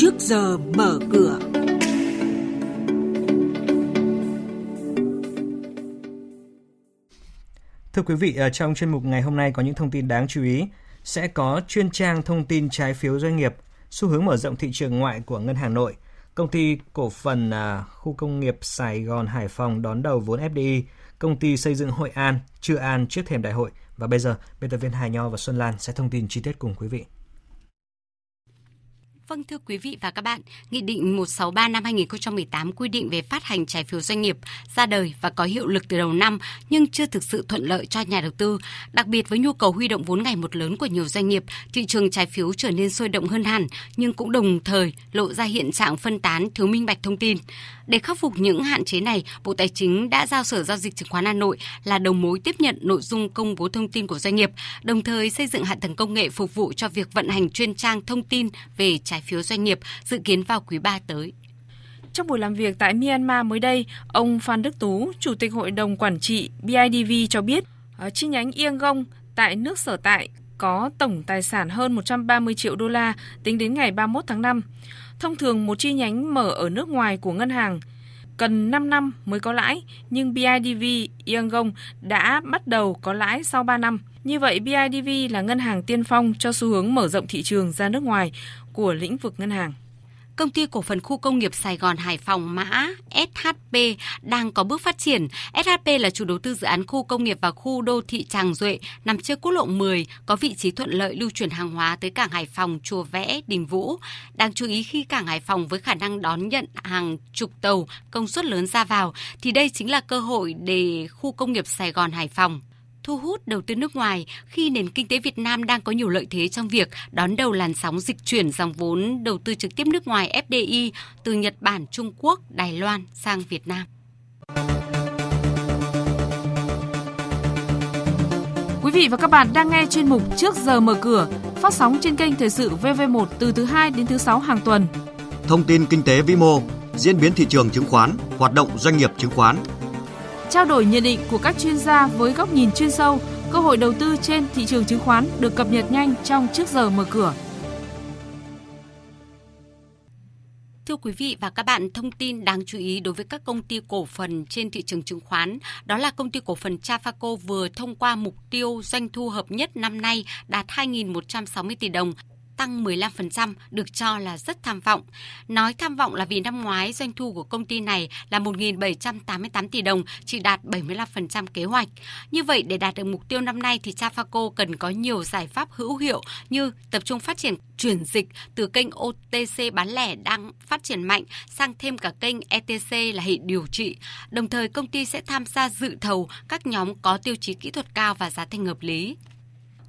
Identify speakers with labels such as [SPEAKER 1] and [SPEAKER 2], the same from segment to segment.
[SPEAKER 1] trước giờ mở cửa.
[SPEAKER 2] Thưa quý vị, trong chuyên mục ngày hôm nay có những thông tin đáng chú ý. Sẽ có chuyên trang thông tin trái phiếu doanh nghiệp, xu hướng mở rộng thị trường ngoại của Ngân hàng Nội, công ty cổ phần à, khu công nghiệp Sài Gòn Hải Phòng đón đầu vốn FDI, công ty xây dựng Hội An, Chưa An trước thềm đại hội. Và bây giờ, biên tập viên Hải Nho và Xuân Lan sẽ thông tin chi tiết cùng quý vị.
[SPEAKER 3] Vâng thưa quý vị và các bạn, Nghị định 163 năm 2018 quy định về phát hành trái phiếu doanh nghiệp ra đời và có hiệu lực từ đầu năm nhưng chưa thực sự thuận lợi cho nhà đầu tư. Đặc biệt với nhu cầu huy động vốn ngày một lớn của nhiều doanh nghiệp, thị trường trái phiếu trở nên sôi động hơn hẳn nhưng cũng đồng thời lộ ra hiện trạng phân tán thiếu minh bạch thông tin. Để khắc phục những hạn chế này, Bộ Tài chính đã giao Sở Giao dịch Chứng khoán Hà Nội là đầu mối tiếp nhận nội dung công bố thông tin của doanh nghiệp, đồng thời xây dựng hạ tầng công nghệ phục vụ cho việc vận hành chuyên trang thông tin về trái phiếu doanh nghiệp dự kiến vào quý 3 tới.
[SPEAKER 4] Trong buổi làm việc tại Myanmar mới đây, ông Phan Đức Tú, Chủ tịch Hội đồng Quản trị BIDV cho biết, ở chi nhánh Yangon tại nước sở tại có tổng tài sản hơn 130 triệu đô la tính đến ngày 31 tháng 5. Thông thường một chi nhánh mở ở nước ngoài của ngân hàng cần 5 năm mới có lãi, nhưng BIDV Yangon đã bắt đầu có lãi sau 3 năm. Như vậy, BIDV là ngân hàng tiên phong cho xu hướng mở rộng thị trường ra nước ngoài của lĩnh vực ngân hàng
[SPEAKER 3] công ty cổ phần khu công nghiệp Sài Gòn Hải Phòng mã SHP đang có bước phát triển. SHP là chủ đầu tư dự án khu công nghiệp và khu đô thị Tràng Duệ nằm trên quốc lộ 10, có vị trí thuận lợi lưu chuyển hàng hóa tới cảng Hải Phòng, Chùa Vẽ, Đình Vũ. Đáng chú ý khi cảng Hải Phòng với khả năng đón nhận hàng chục tàu công suất lớn ra vào thì đây chính là cơ hội để khu công nghiệp Sài Gòn Hải Phòng thu hút đầu tư nước ngoài khi nền kinh tế Việt Nam đang có nhiều lợi thế trong việc đón đầu làn sóng dịch chuyển dòng vốn đầu tư trực tiếp nước ngoài FDI từ Nhật Bản, Trung Quốc, Đài Loan sang Việt Nam.
[SPEAKER 4] Quý vị và các bạn đang nghe chuyên mục Trước giờ mở cửa, phát sóng trên kênh Thời sự VV1 từ thứ 2 đến thứ 6 hàng tuần.
[SPEAKER 5] Thông tin kinh tế vĩ mô, diễn biến thị trường chứng khoán, hoạt động doanh nghiệp chứng khoán,
[SPEAKER 4] trao đổi nhận định của các chuyên gia với góc nhìn chuyên sâu, cơ hội đầu tư trên thị trường chứng khoán được cập nhật nhanh trong trước giờ mở cửa.
[SPEAKER 3] Thưa quý vị và các bạn, thông tin đáng chú ý đối với các công ty cổ phần trên thị trường chứng khoán, đó là công ty cổ phần Trafaco vừa thông qua mục tiêu doanh thu hợp nhất năm nay đạt 2.160 tỷ đồng, tăng 15% được cho là rất tham vọng. Nói tham vọng là vì năm ngoái doanh thu của công ty này là 1.788 tỷ đồng, chỉ đạt 75% kế hoạch. Như vậy để đạt được mục tiêu năm nay thì Trafaco cần có nhiều giải pháp hữu hiệu như tập trung phát triển chuyển dịch từ kênh OTC bán lẻ đang phát triển mạnh sang thêm cả kênh ETC là hệ điều trị. Đồng thời công ty sẽ tham gia dự thầu các nhóm có tiêu chí kỹ thuật cao và giá thành hợp lý.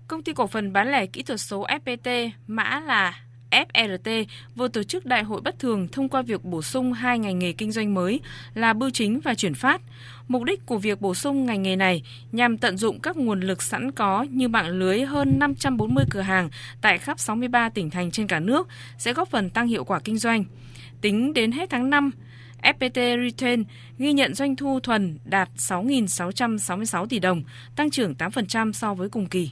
[SPEAKER 4] Công ty cổ phần bán lẻ kỹ thuật số FPT, mã là FRT vừa tổ chức đại hội bất thường thông qua việc bổ sung hai ngành nghề kinh doanh mới là bưu chính và chuyển phát. Mục đích của việc bổ sung ngành nghề này nhằm tận dụng các nguồn lực sẵn có như mạng lưới hơn 540 cửa hàng tại khắp 63 tỉnh thành trên cả nước sẽ góp phần tăng hiệu quả kinh doanh. Tính đến hết tháng 5, FPT Retail ghi nhận doanh thu thuần đạt 6.666 tỷ đồng, tăng trưởng 8% so với cùng kỳ.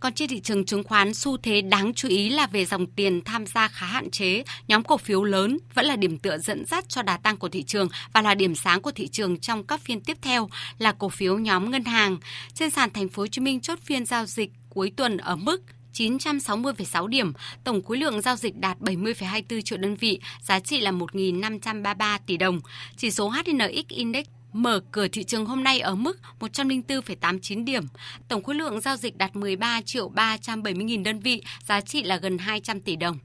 [SPEAKER 3] Còn trên thị trường chứng khoán, xu thế đáng chú ý là về dòng tiền tham gia khá hạn chế. Nhóm cổ phiếu lớn vẫn là điểm tựa dẫn dắt cho đà tăng của thị trường và là điểm sáng của thị trường trong các phiên tiếp theo là cổ phiếu nhóm ngân hàng. Trên sàn Thành phố Hồ Chí Minh chốt phiên giao dịch cuối tuần ở mức 960,6 điểm, tổng khối lượng giao dịch đạt 70,24 triệu đơn vị, giá trị là 1.533 tỷ đồng. Chỉ số HNX Index mở cửa thị trường hôm nay ở mức 104,89 điểm. Tổng khối lượng giao dịch đạt 13 triệu 370 nghìn đơn vị, giá trị là gần 200 tỷ đồng.